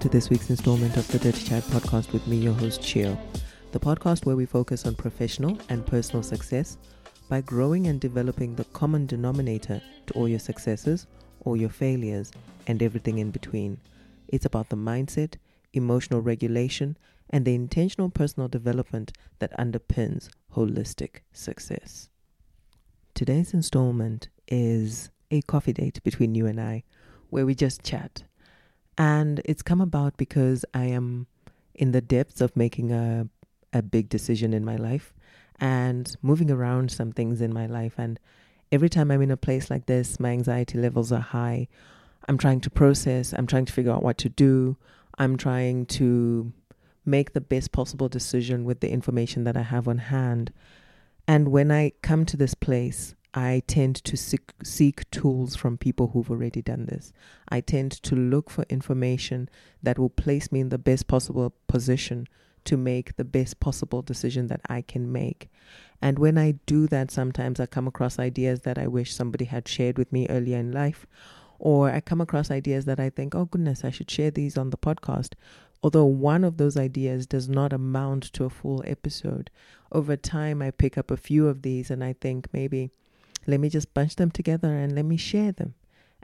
To this week's installment of the Dirty Chai podcast with me, your host, Chio. The podcast where we focus on professional and personal success by growing and developing the common denominator to all your successes, all your failures, and everything in between. It's about the mindset, emotional regulation, and the intentional personal development that underpins holistic success. Today's installment is a coffee date between you and I where we just chat and it's come about because I am in the depths of making a a big decision in my life and moving around some things in my life and every time I'm in a place like this my anxiety levels are high. I'm trying to process, I'm trying to figure out what to do. I'm trying to make the best possible decision with the information that I have on hand. And when I come to this place, I tend to seek, seek, tools from people who've already done this. I tend to look for information that will place me in the best possible position to make the best possible decision that I can make. And when I do that, sometimes I come across ideas that I wish somebody had shared with me earlier in life, or I come across ideas that I think, oh goodness, I should share these on the podcast. Although one of those ideas does not amount to a full episode, over time I pick up a few of these and I think maybe let me just bunch them together and let me share them.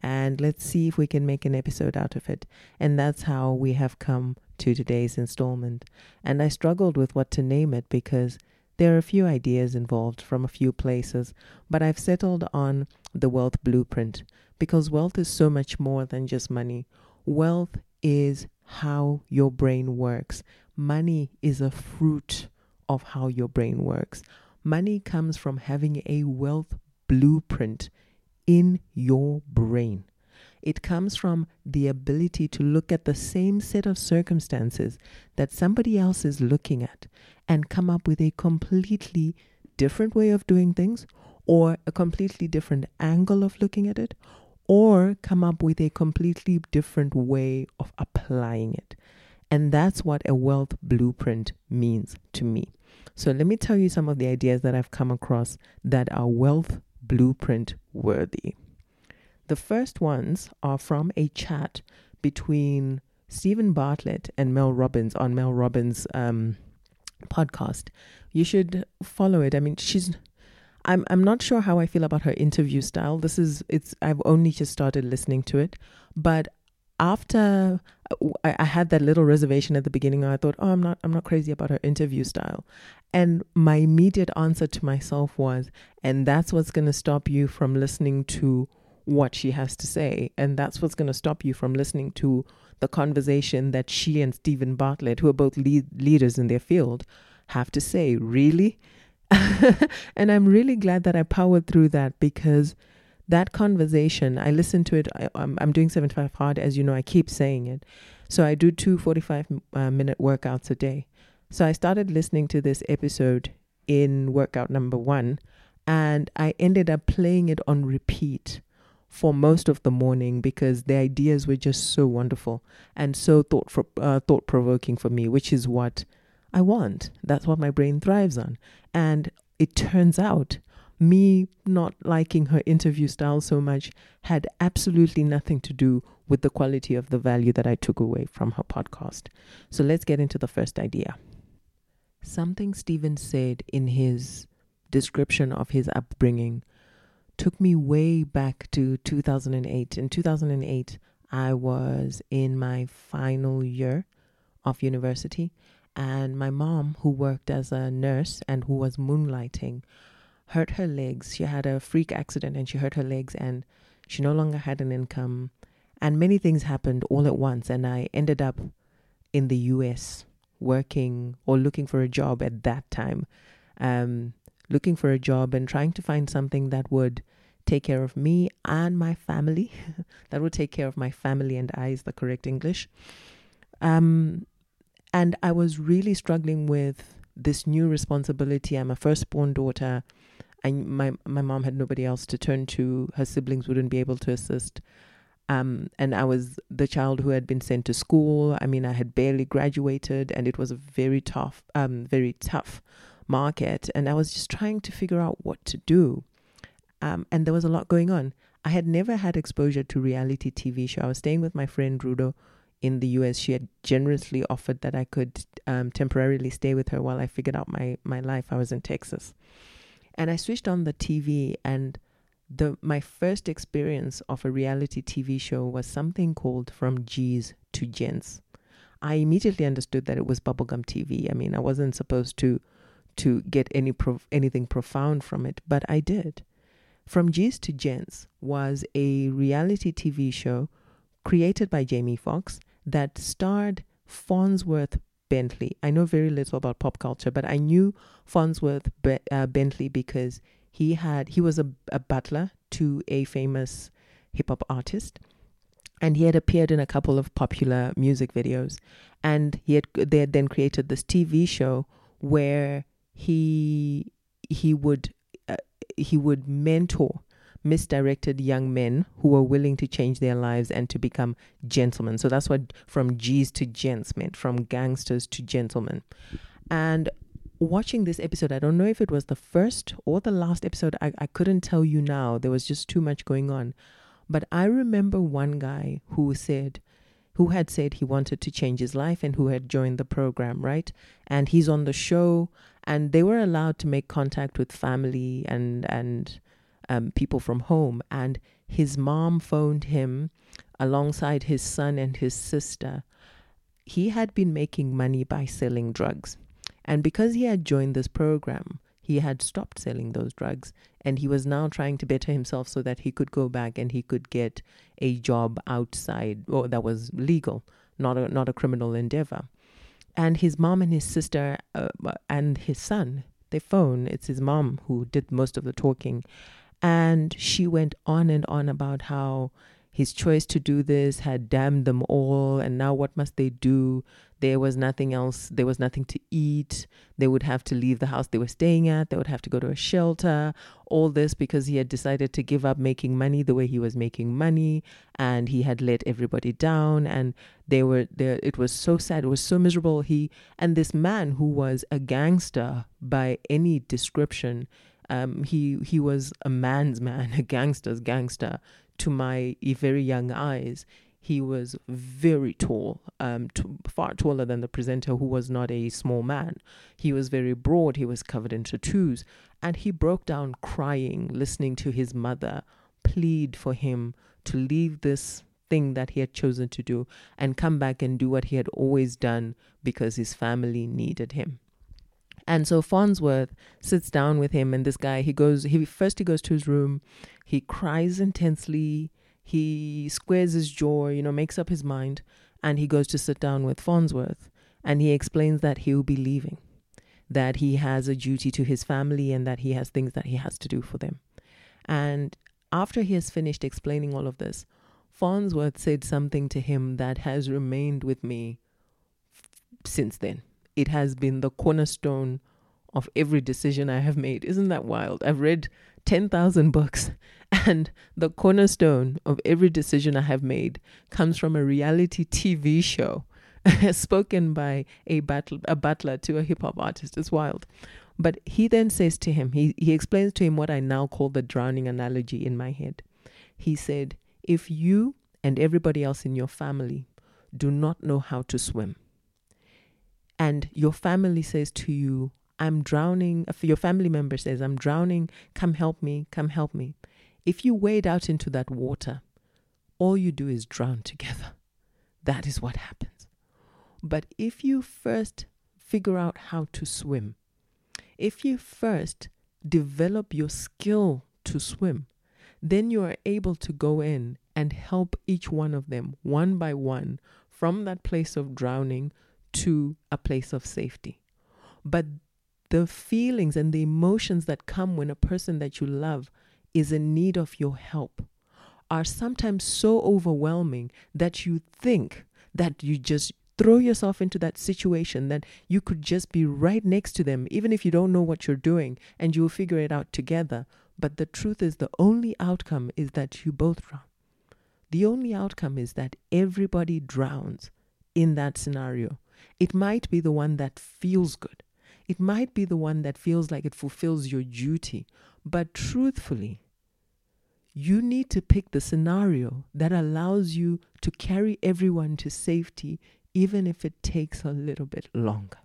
And let's see if we can make an episode out of it. And that's how we have come to today's installment. And I struggled with what to name it because there are a few ideas involved from a few places, but I've settled on the wealth blueprint because wealth is so much more than just money. Wealth is how your brain works. Money is a fruit of how your brain works. Money comes from having a wealth blueprint in your brain. It comes from the ability to look at the same set of circumstances that somebody else is looking at and come up with a completely different way of doing things or a completely different angle of looking at it or come up with a completely different way of applying it. And that's what a wealth blueprint means to me. So, let me tell you some of the ideas that I've come across that are wealth blueprint worthy. The first ones are from a chat between Steven Bartlett and Mel Robbins on Mel Robbins' um, podcast. You should follow it. I mean, she's. I'm I'm not sure how I feel about her interview style. This is it's. I've only just started listening to it, but after I, I, had that little reservation at the beginning, I thought, oh, I'm not, I'm not crazy about her interview style, and my immediate answer to myself was, and that's what's going to stop you from listening to what she has to say, and that's what's going to stop you from listening to the conversation that she and Steven Bartlett, who are both lead, leaders in their field, have to say. Really, and I'm really glad that I powered through that because that conversation, I listen to it. I, am I'm doing 75 hard, as you know, I keep saying it. So I do two 45 uh, minute workouts a day. So I started listening to this episode in workout number one, and I ended up playing it on repeat for most of the morning because the ideas were just so wonderful and so thought uh, thought provoking for me, which is what I want. That's what my brain thrives on. And it turns out me not liking her interview style so much had absolutely nothing to do with the quality of the value that I took away from her podcast. So let's get into the first idea. Something Steven said in his description of his upbringing took me way back to 2008. In 2008, I was in my final year of university, and my mom, who worked as a nurse and who was moonlighting, hurt her legs. She had a freak accident and she hurt her legs and she no longer had an income. And many things happened all at once. And I ended up in the US working or looking for a job at that time. Um, looking for a job and trying to find something that would take care of me and my family, that would take care of my family and I is the correct English. Um, and I was really struggling with this new responsibility. I'm a firstborn daughter. I, my my mom had nobody else to turn to. Her siblings wouldn't be able to assist. Um, and I was the child who had been sent to school. I mean, I had barely graduated, and it was a very tough, um, very tough market. And I was just trying to figure out what to do. Um, and there was a lot going on. I had never had exposure to reality TV show. I was staying with my friend Rudo in the US. She had generously offered that I could um, temporarily stay with her while I figured out my, my life. I was in Texas. And I switched on the TV and the my first experience of a reality TV show was something called From G's to Gents. I immediately understood that it was bubblegum TV. I mean, I wasn't supposed to to get any pro- anything profound from it, but I did. From G's to Gents was a reality TV show created by Jamie Foxx that starred Fonzworth Bentley. I know very little about pop culture, but I knew Fonzworth Be- uh, Bentley because he had he was a, a butler to a famous hip hop artist, and he had appeared in a couple of popular music videos, and he had they had then created this TV show where he he would uh, he would mentor misdirected young men who were willing to change their lives and to become gentlemen. So that's what from G's to gents meant, from gangsters to gentlemen. And watching this episode, I don't know if it was the first or the last episode. I, I couldn't tell you now. There was just too much going on. But I remember one guy who said, who had said he wanted to change his life and who had joined the program, right? And he's on the show and they were allowed to make contact with family and and um, people from home. And his mom phoned him alongside his son and his sister. He had been making money by selling drugs. And because he had joined this program, he had stopped selling those drugs and he was now trying to better himself so that he could go back and he could get a job outside or that was legal, not a, not a criminal endeavor. And his mom and his sister uh, and his son, they phone, it's his mom who did most of the talking and she went on and on about how his choice to do this had damned them all, and now what must they do? There was nothing else, there was nothing to eat. They would have to leave the house they were staying at, they would have to go to a shelter. All this because he had decided to give up making money the way he was making money, and he had let everybody down, and they were there. It was so sad, it was so miserable. He and this man who was a gangster by any description um, he he was a man's man, a gangster's gangster to my very young eyes. He was very tall, um, t- far taller than the presenter, who was not a small man. He was very broad. He was covered in tattoos, and he broke down crying, listening to his mother plead for him to leave this thing that he had chosen to do and come back and do what he had always done because his family needed him. And so Farnsworth sits down with him, and this guy, he goes, he first he goes to his room, he cries intensely, he squares his jaw, you know, makes up his mind, and he goes to sit down with Farnsworth, and he explains that he'll be leaving, that he has a duty to his family, and that he has things that he has to do for them. And after he has finished explaining all of this, Farnsworth said something to him that has remained with me since then it has been the cornerstone of every decision I have made. Isn't that wild? I've read 10,000 books, and the cornerstone of every decision I have made comes from a reality TV show spoken by a, battle, a butler to a hip hop artist. It's wild. But he then says to him, he, he explains to him what I now call the drowning analogy in my head. He said, If you and everybody else in your family do not know how to swim, and your family says to you, I'm drowning, your family member says, I'm drowning, come help me, come help me. If you wade out into that water, all you do is drown together. That is what happens. But if you first figure out how to swim, if you first develop your skill to swim, then you are able to go in and help each one of them one by one from that place of drowning to a place of safety. But the feelings and the emotions that come when a person that you love is in need of your help are sometimes so overwhelming that you think that you just throw yourself into that situation that you could just be right next to them, even if you don't know what you're doing, and you'll figure it out together. But the truth is, the only outcome is that you both drown. The only outcome is that everybody drowns in that scenario. It might be the one that feels good. It might be the one that feels like it fulfills your duty. But truthfully, you need to pick the scenario that allows you to carry everyone to safety, even if it takes a little bit longer.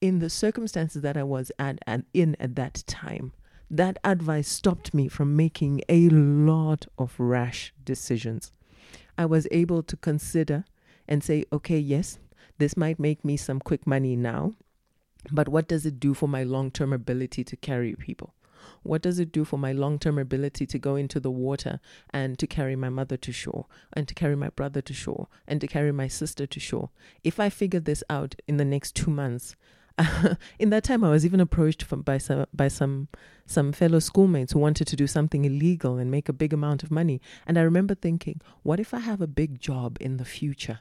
In the circumstances that I was at and in at that time, that advice stopped me from making a lot of rash decisions. I was able to consider and say, okay, yes, this might make me some quick money now, but what does it do for my long term ability to carry people? What does it do for my long term ability to go into the water and to carry my mother to shore and to carry my brother to shore and to carry my sister to shore? If I figure this out in the next two months, in that time, I was even approached from, by some by some some fellow schoolmates who wanted to do something illegal and make a big amount of money. And I remember thinking, what if I have a big job in the future,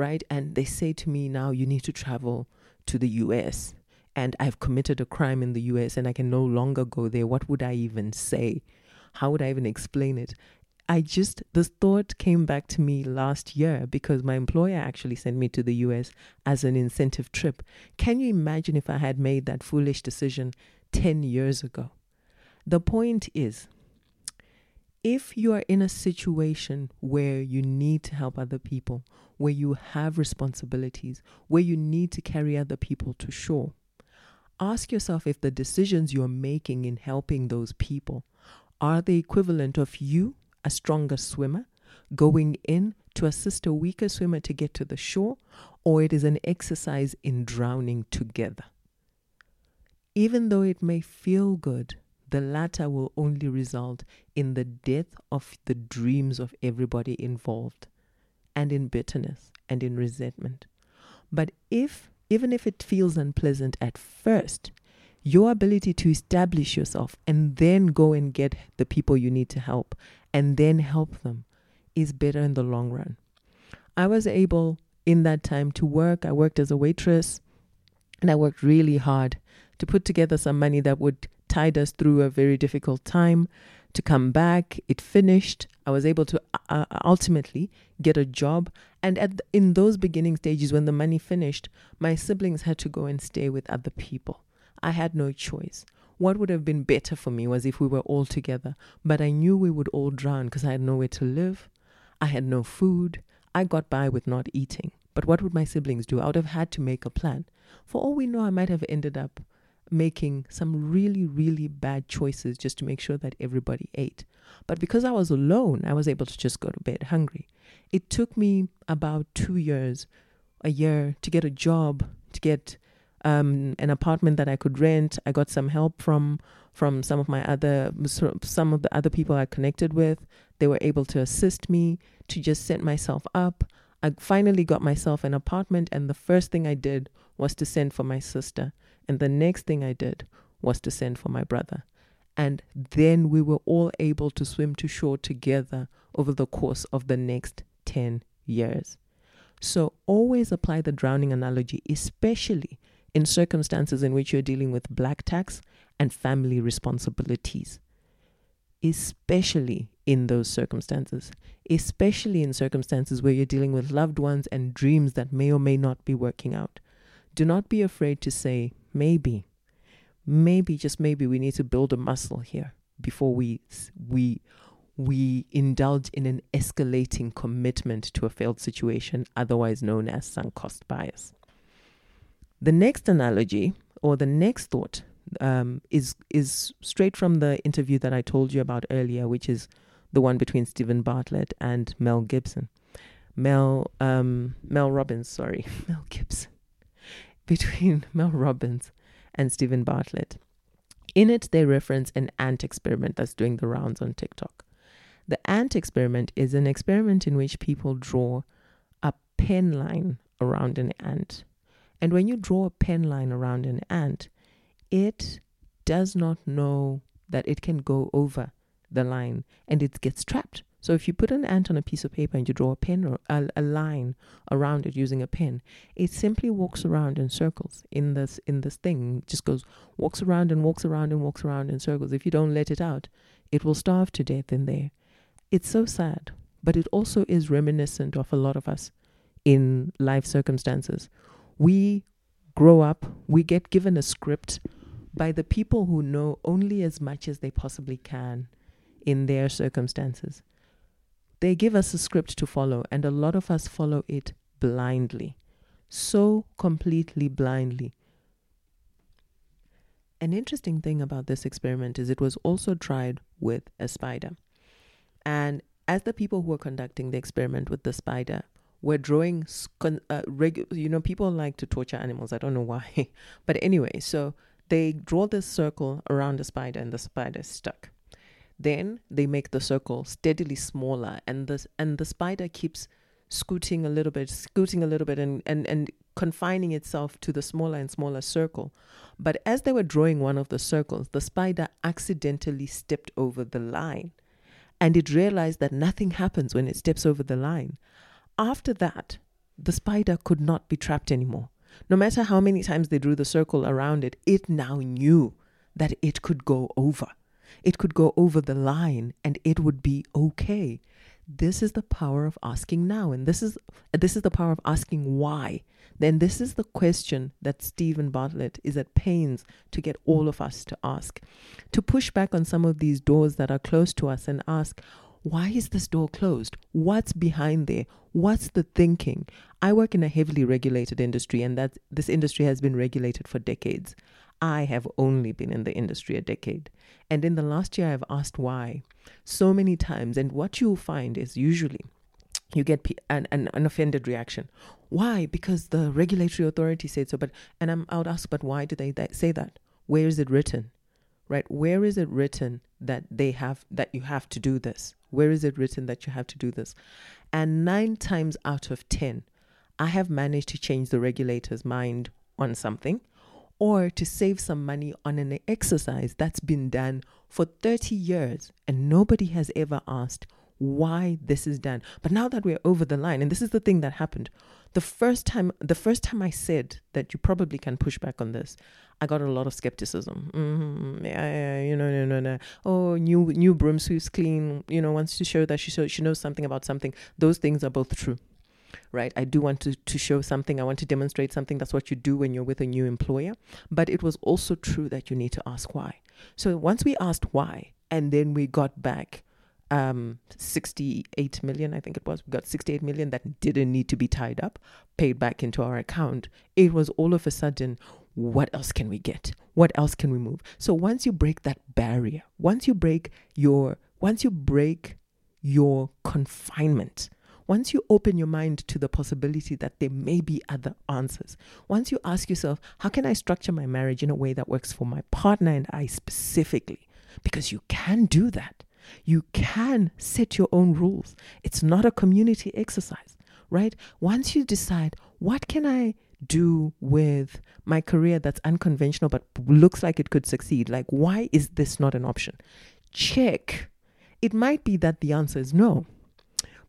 right? And they say to me now, you need to travel to the U.S. and I've committed a crime in the U.S. and I can no longer go there. What would I even say? How would I even explain it? I just, this thought came back to me last year because my employer actually sent me to the US as an incentive trip. Can you imagine if I had made that foolish decision 10 years ago? The point is, if you are in a situation where you need to help other people, where you have responsibilities, where you need to carry other people to shore, ask yourself if the decisions you're making in helping those people are the equivalent of you a stronger swimmer, going in to assist a weaker swimmer to get to the shore, or it is an exercise in drowning together. Even though it may feel good, the latter will only result in the death of the dreams of everybody involved, and in bitterness and in resentment. But if, even if it feels unpleasant at first, your ability to establish yourself and then go and get the people you need to help and then help them is better in the long run. I was able in that time to work. I worked as a waitress and I worked really hard to put together some money that would tide us through a very difficult time. To come back, it finished. I was able to uh, uh ultimately get a job. And at in those beginning stages, when the money finished, my siblings had to go and stay with other people. I had no choice. What would have been better for me was if we were all together, but I knew we would all drown because I had nowhere to live. I had no food. I got by with not eating. But what would my siblings do? I would have had to make a plan. For all we know, I might have ended up making some really, really bad choices just to make sure that everybody ate. But because I was alone, I was able to just go to bed hungry. It took me about two years, a year, to get a job, to get um, an apartment that I could rent. I got some help from from some of my other some of the other people I connected with. They were able to assist me to just set myself up. I finally got myself an apartment, and the first thing I did was to send for my sister, and the next thing I did was to send for my brother. And then we were all able to swim to shore together over the course of the next 10 years. So always apply the drowning analogy, especially in circumstances in which you're dealing with black tax and family responsibilities, especially in those circumstances, especially in circumstances where you're dealing with loved ones and dreams that may or may not be working out. Do not be afraid to say, maybe, maybe, just maybe we need to build a muscle here before we, we, we indulge in an escalating commitment to a failed situation, otherwise known as sunk cost bias. The next analogy or the next thought um, is is straight from the interview that I told you about earlier, which is the one between Steven Bartlett and Mel Gibson. Mel um, Mel Robbins, sorry, Mel Gibson. Between Mel Robbins and Steven Bartlett. In it, they reference an ant experiment that's doing the rounds on TikTok. The ant experiment is an experiment in which people draw a pen line around an ant and when you draw a pen line around an ant, it does not know that it can go over the line and it gets trapped. So if you put an ant on a piece of paper and you draw a pen or a, a, line around it using a pen, it simply walks around in circles in this in this thing. It just goes walks around and walks around and walks around in circles. If you don't let it out, it will starve to death in there. It's so sad, but it also is reminiscent of a lot of us in life circumstances we grow up, we get given a script by the people who know only as much as they possibly can in their circumstances. They give us a script to follow, and a lot of us follow it blindly. So completely blindly. An interesting thing about this experiment is it was also tried with a spider. And as the people who were conducting the experiment with the spider were drawing, uh, regu- you know, people like to torture animals. I don't know why. but anyway, so they draw this circle around the spider and the spider is stuck. Then they make the circle steadily smaller and the, and the spider keeps scooting a little bit, scooting a little bit and, and, and confining itself to the smaller and smaller circle. But as they were drawing one of the circles, the spider accidentally stepped over the line and it realized that nothing happens when it steps over the line. After that, the spider could not be trapped anymore. No matter how many times they drew the circle around it, it now knew that it could go over. It could go over the line and it would be okay. This is the power of asking now and this is this is the power of asking why. Then this is the question that Steven Bartlett is at pains to get all of us to ask. To push back on some of these doors that are closed to us and ask why is this door closed? What's behind there? What's the thinking? I work in a heavily regulated industry and that this industry has been regulated for decades I have only been in the industry a decade. And in the last year, I've asked why so many times. And what you'll find is usually you get an, an, an offended reaction. Why? Because the regulatory authority said so. But and I'm, I would ask, but why do they that, say that? Where is it written? Right? Where is it written that they have that you have to do this? Where is it written that you have to do this? And nine times out of ten, I have managed to change the regulator's mind on something or to save some money on an exercise that's been done for 30 years and nobody has ever asked why this is done. But now that we're over the line, and this is the thing that happened, the first time the first time I said that you probably can push back on this, I got a lot of skepticism. Mm-hmm, yeah, yeah, you know, no, no, no. Oh, new new broom sweeps clean. You know, wants to show that she so she knows something about something. Those things are both true right? I do want to, to show something, I want to demonstrate something. That's what you do when you're with a new employer. But it was also true that you need to ask why. So once we asked why, and then we got back um 68 million i think it was we got 68 million that didn't need to be tied up paid back into our account it was all of a sudden what else can we get what else can we move so once you break that barrier once you break your once you break your confinement once you open your mind to the possibility that there may be other answers, once you ask yourself, how can I structure my marriage in a way that works for my partner and I specifically? Because you can do that. You can set your own rules. It's not a community exercise, right? Once you decide, what can I do with my career that's unconventional but looks like it could succeed? Like, why is this not an option? Check. It might be that the answer is no,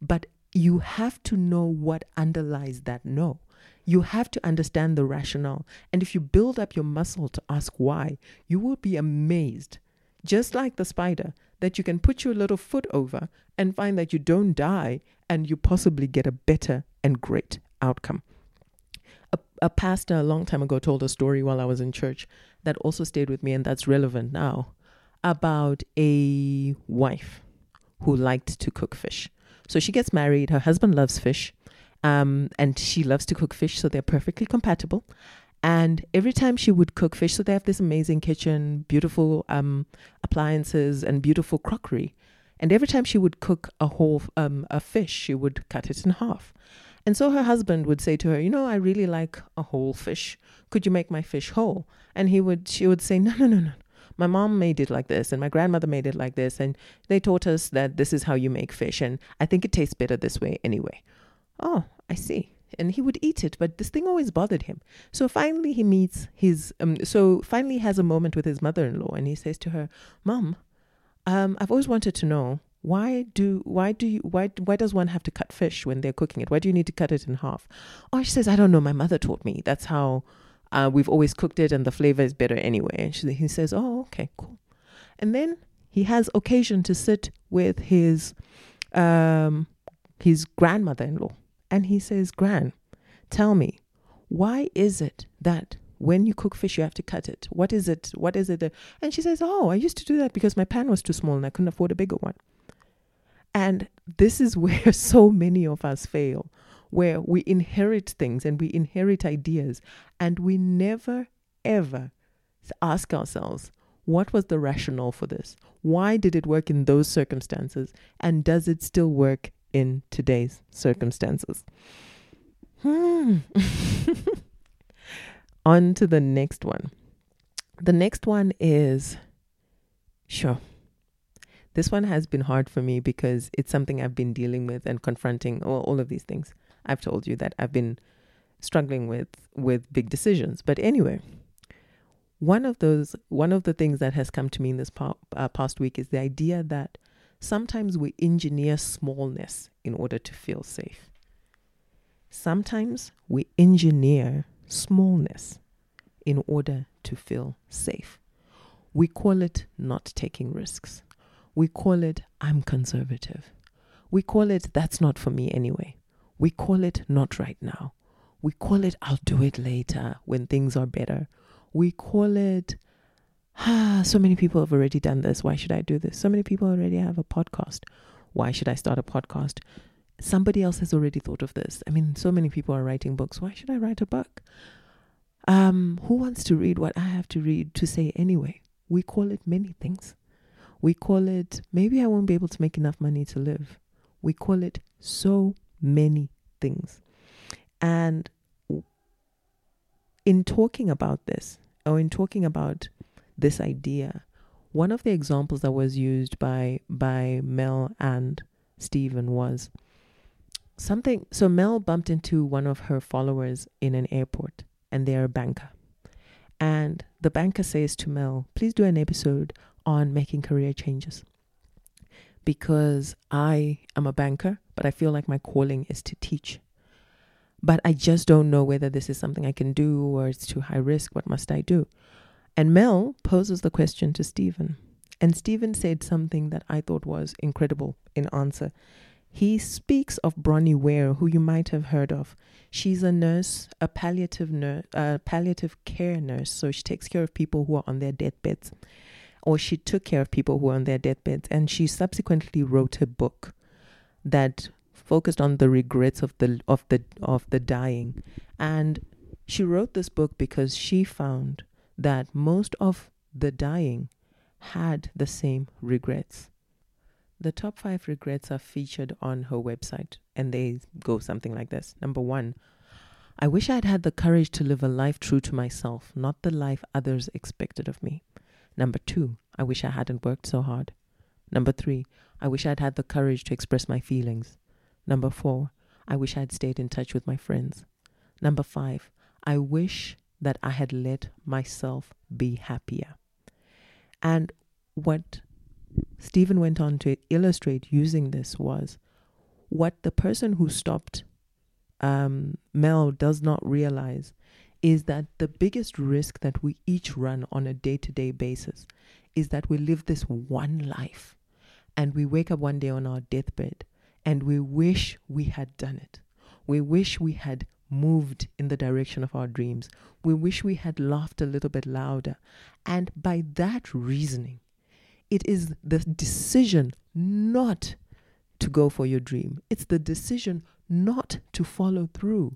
but you have to know what underlies that no. You have to understand the rationale. And if you build up your muscle to ask why, you will be amazed, just like the spider, that you can put your little foot over and find that you don't die and you possibly get a better and great outcome. A, a pastor a long time ago told a story while I was in church that also stayed with me and that's relevant now about a wife who liked to cook fish. So she gets married. Her husband loves fish, um, and she loves to cook fish. So they're perfectly compatible. And every time she would cook fish, so they have this amazing kitchen, beautiful um, appliances, and beautiful crockery. And every time she would cook a whole um, a fish, she would cut it in half. And so her husband would say to her, "You know, I really like a whole fish. Could you make my fish whole?" And he would, she would say, "No, no, no, no my mom made it like this and my grandmother made it like this and they taught us that this is how you make fish and I think it tastes better this way anyway. Oh, I see. And he would eat it, but this thing always bothered him. So finally he meets his um, so finally has a moment with his mother-in-law and he says to her, "Mom, um, I've always wanted to know why do why do you why why does one have to cut fish when they're cooking it? Why do you need to cut it in half?" Oh, she says, "I don't know. My mother taught me. That's how uh, we've always cooked it and the flavor is better anyway. And she, he says, Oh, okay, cool. And then he has occasion to sit with his um, his grandmother in law. And he says, Gran, tell me, why is it that when you cook fish, you have to cut it. What is it? What is it? And she says, Oh, I used to do that because my pan was too small and I couldn't afford a bigger one. And this is where so many of us fail, where we inherit things and we inherit ideas and we never, ever ask ourselves, what was the rationale for this? Why did it work in those circumstances? And does it still work in today's circumstances? Hmm. On to the next one. The next one is sure. This one has been hard for me because it's something I've been dealing with and confronting all, all of these things. I've told you that I've been struggling with with big decisions. But anyway, one of those one of the things that has come to me in this pa- uh, past week is the idea that sometimes we engineer smallness in order to feel safe. Sometimes we engineer smallness in order to feel safe. We call it not taking risks. We call it I'm conservative. We call it that's not for me anyway. We call it not right now. We call it I'll do it later when things are better. We call it ah, so many people have already done this. Why should I do this? So many people already have a podcast. Why should I start a podcast? somebody else has already thought of this. I mean, so many people are writing books. Why should I write a book? Um, who wants to read what I have to read to say anyway? We call it many things. We call it maybe I won't be able to make enough money to live. We call it so many things. And in talking about this, or in talking about this idea, one of the examples that was used by by Mel and Steven was something so Mel bumped into one of her followers in an airport and they're a banker. And the banker says to Mel, please do an episode on making career changes. Because I am a banker, but I feel like my calling is to teach. But I just don't know whether this is something I can do or it's too high risk. What must I do? And Mel poses the question to Steven. And Steven said something that I thought was incredible in answer. He speaks of Bronnie Ware, who you might have heard of. She's a nurse, a palliative nurse, a palliative care nurse. So she takes care of people who are on their deathbeds, or she took care of people who are on their deathbeds. And she subsequently wrote a book that focused on the regrets of the of the of the dying. And she wrote this book because she found that most of the dying had the same regrets. The top five regrets are featured on her website, and they go something like this. Number one, I wish I had had the courage to live a life true to myself, not the life others expected of me. Number two, I wish I hadn't worked so hard. Number three, I wish I'd had the courage to express my feelings. Number four, I wish I'd stayed in touch with my friends. Number five, I wish that I had let myself be happier. And what Steven went on to illustrate using this was what the person who stopped um, Mel does not realize is that the biggest risk that we each run on a day to day basis is that we live this one life and we wake up one day on our deathbed and we wish we had done it. We wish we had moved in the direction of our dreams. We wish we had laughed a little bit louder. And by that reasoning, it is the decision not to go for your dream. It's the decision not to follow through.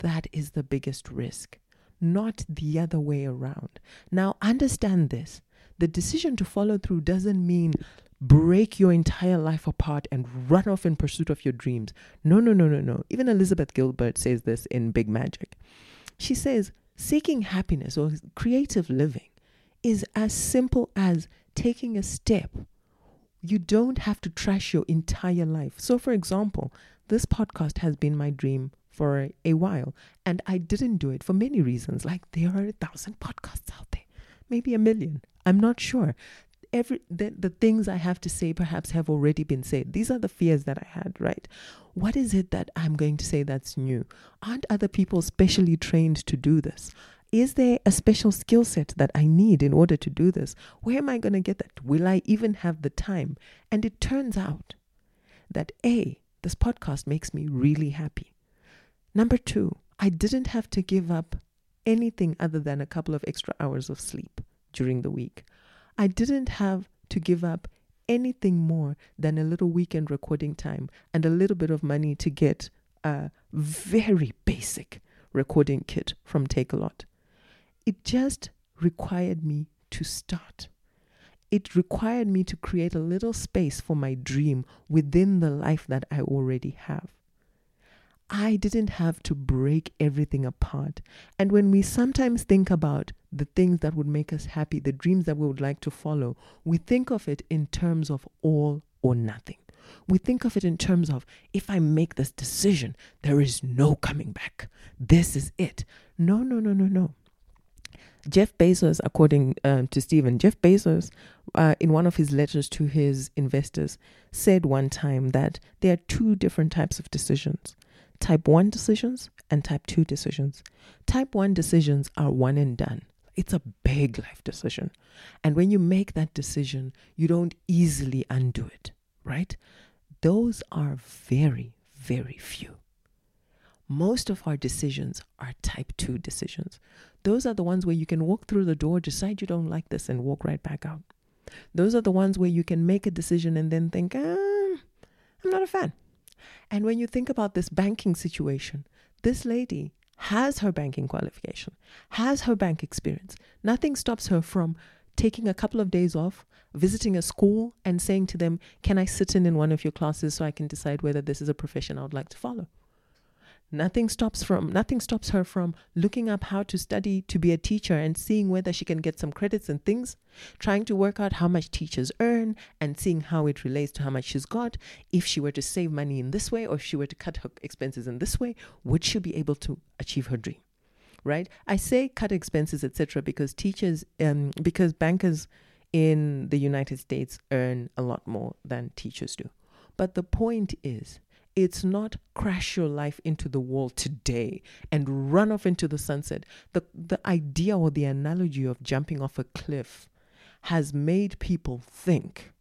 That is the biggest risk, not the other way around. Now, understand this the decision to follow through doesn't mean break your entire life apart and run off in pursuit of your dreams. No, no, no, no, no. Even Elizabeth Gilbert says this in Big Magic. She says, seeking happiness or creative living is as simple as taking a step. You don't have to trash your entire life. So, for example, this podcast has been my dream for a, a while, and I didn't do it for many reasons. Like, there are a thousand podcasts out there, maybe a million. I'm not sure. Every the, the things I have to say perhaps have already been said. These are the fears that I had, right? What is it that I'm going to say that's new? Aren't other people specially trained to do this? Is there a special skill set that I need in order to do this? Where am I going to get that? Will I even have the time? And it turns out that A, this podcast makes me really happy. Number two, I didn't have to give up anything other than a couple of extra hours of sleep during the week. I didn't have to give up anything more than a little weekend recording time and a little bit of money to get a very basic recording kit from Takealot. It just required me to start. It required me to create a little space for my dream within the life that I already have. I didn't have to break everything apart. And when we sometimes think about the things that would make us happy, the dreams that we would like to follow, we think of it in terms of all or nothing. We think of it in terms of if I make this decision, there is no coming back. This is it. No, no, no, no, no. Jeff Bezos, according um, to Steven, Jeff Bezos, uh, in one of his letters to his investors, said one time that there are two different types of decisions type 1 decisions and type 2 decisions. Type 1 decisions are one and done. It's a big life decision. And when you make that decision, you don't easily undo it, right? Those are very, very few. Most of our decisions are type 2 decisions. Those are the ones where you can walk through the door, decide you don't like this, and walk right back out. Those are the ones where you can make a decision and then think, ah, I'm not a fan. And when you think about this banking situation, this lady has her banking qualification, has her bank experience. Nothing stops her from taking a couple of days off, visiting a school, and saying to them, Can I sit in in one of your classes so I can decide whether this is a profession I would like to follow? Nothing stops from nothing stops her from looking up how to study to be a teacher and seeing whether she can get some credits and things, trying to work out how much teachers earn and seeing how it relates to how much she's got. If she were to save money in this way or if she were to cut her expenses in this way, would she be able to achieve her dream? Right? I say cut expenses, etc., because teachers um because bankers in the United States earn a lot more than teachers do. But the point is it's not crash your life into the wall today and run off into the sunset. The, the idea or the analogy of jumping off a cliff has made people think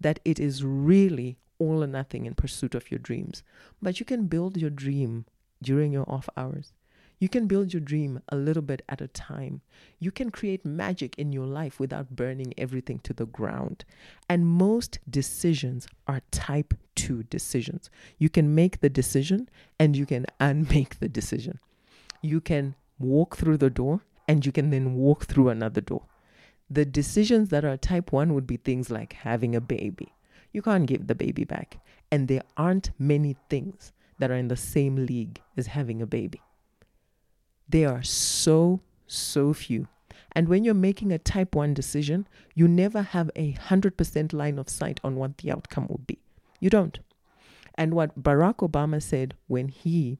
that it is really all or nothing in pursuit of your dreams. But you can build your dream during your off hours. You can build your dream a little bit at a time. You can create magic in your life without burning everything to the ground. And most decisions are type 2 decisions. You can make the decision and you can unmake the decision. You can walk through the door and you can then walk through another door. The decisions that are type 1 would be things like having a baby. You can't give the baby back. And there aren't many things that are in the same league as having a baby. They are so, so few. And when you're making a type 1 decision, you never have a 100% line of sight on what the outcome will be. You don't. And what Barack Obama said when he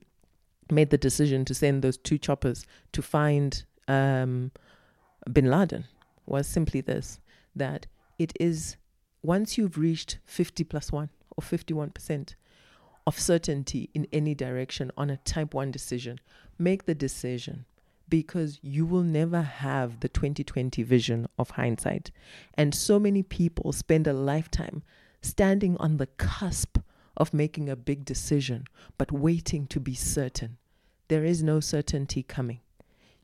made the decision to send those two choppers to find um, bin Laden was simply this that it is once you've reached 50 plus 1 or 51%, of certainty in any direction on a type 1 decision, make the decision because you will never have the 2020 vision of hindsight. And so many people spend a lifetime standing on the cusp of making a big decision, but waiting to be certain. There is no certainty coming.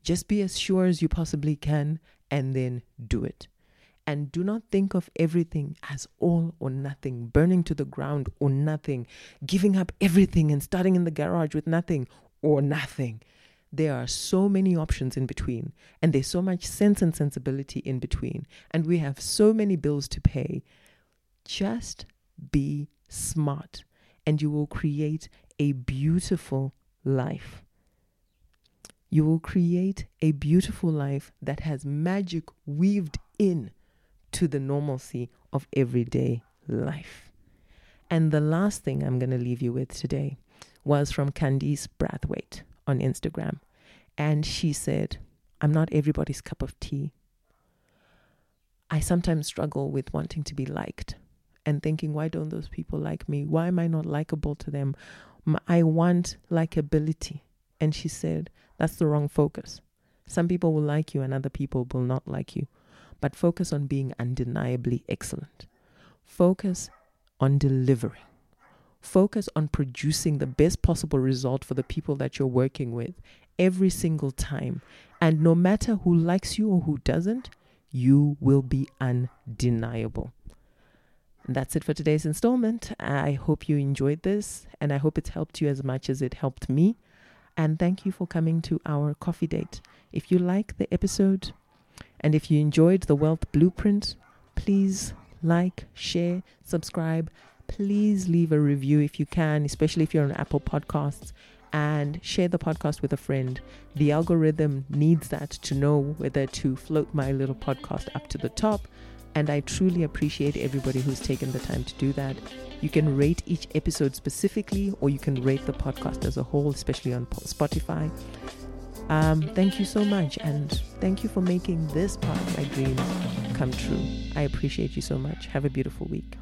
Just be as sure as you possibly can and then do it. And do not think of everything as all or nothing, burning to the ground or nothing, giving up everything and starting in the garage with nothing or nothing. There are so many options in between, and there's so much sense and sensibility in between, and we have so many bills to pay. Just be smart, and you will create a beautiful life. You will create a beautiful life that has magic weaved in to the normalcy of everyday life. And the last thing I'm going to leave you with today was from Candice Brathwaite on Instagram. And she said, I'm not everybody's cup of tea. I sometimes struggle with wanting to be liked and thinking, why don't those people like me? Why am I not likable to them? I want likability. And she said, that's the wrong focus. Some people will like you and other people will not like you but focus on being undeniably excellent. Focus on delivering. Focus on producing the best possible result for the people that you're working with every single time And no matter who likes you or who doesn't, you will be undeniable. That's it for today's installment. I hope you enjoyed this and I hope it's helped you as much as it helped me. And thank you for coming to our coffee date. If you like the episode and if you enjoyed the Wealth Blueprint, please like, share, subscribe. Please leave a review if you can, especially if you're on Apple Podcasts, and share the podcast with a friend. The algorithm needs that to know whether to float my little podcast up to the top. And I truly appreciate everybody who's taken the time to do that. You can rate each episode specifically, or you can rate the podcast as a whole, especially on Spotify. Um, thank you so much, and thank you for making this part of my dreams come true. I appreciate you so much. Have a beautiful week.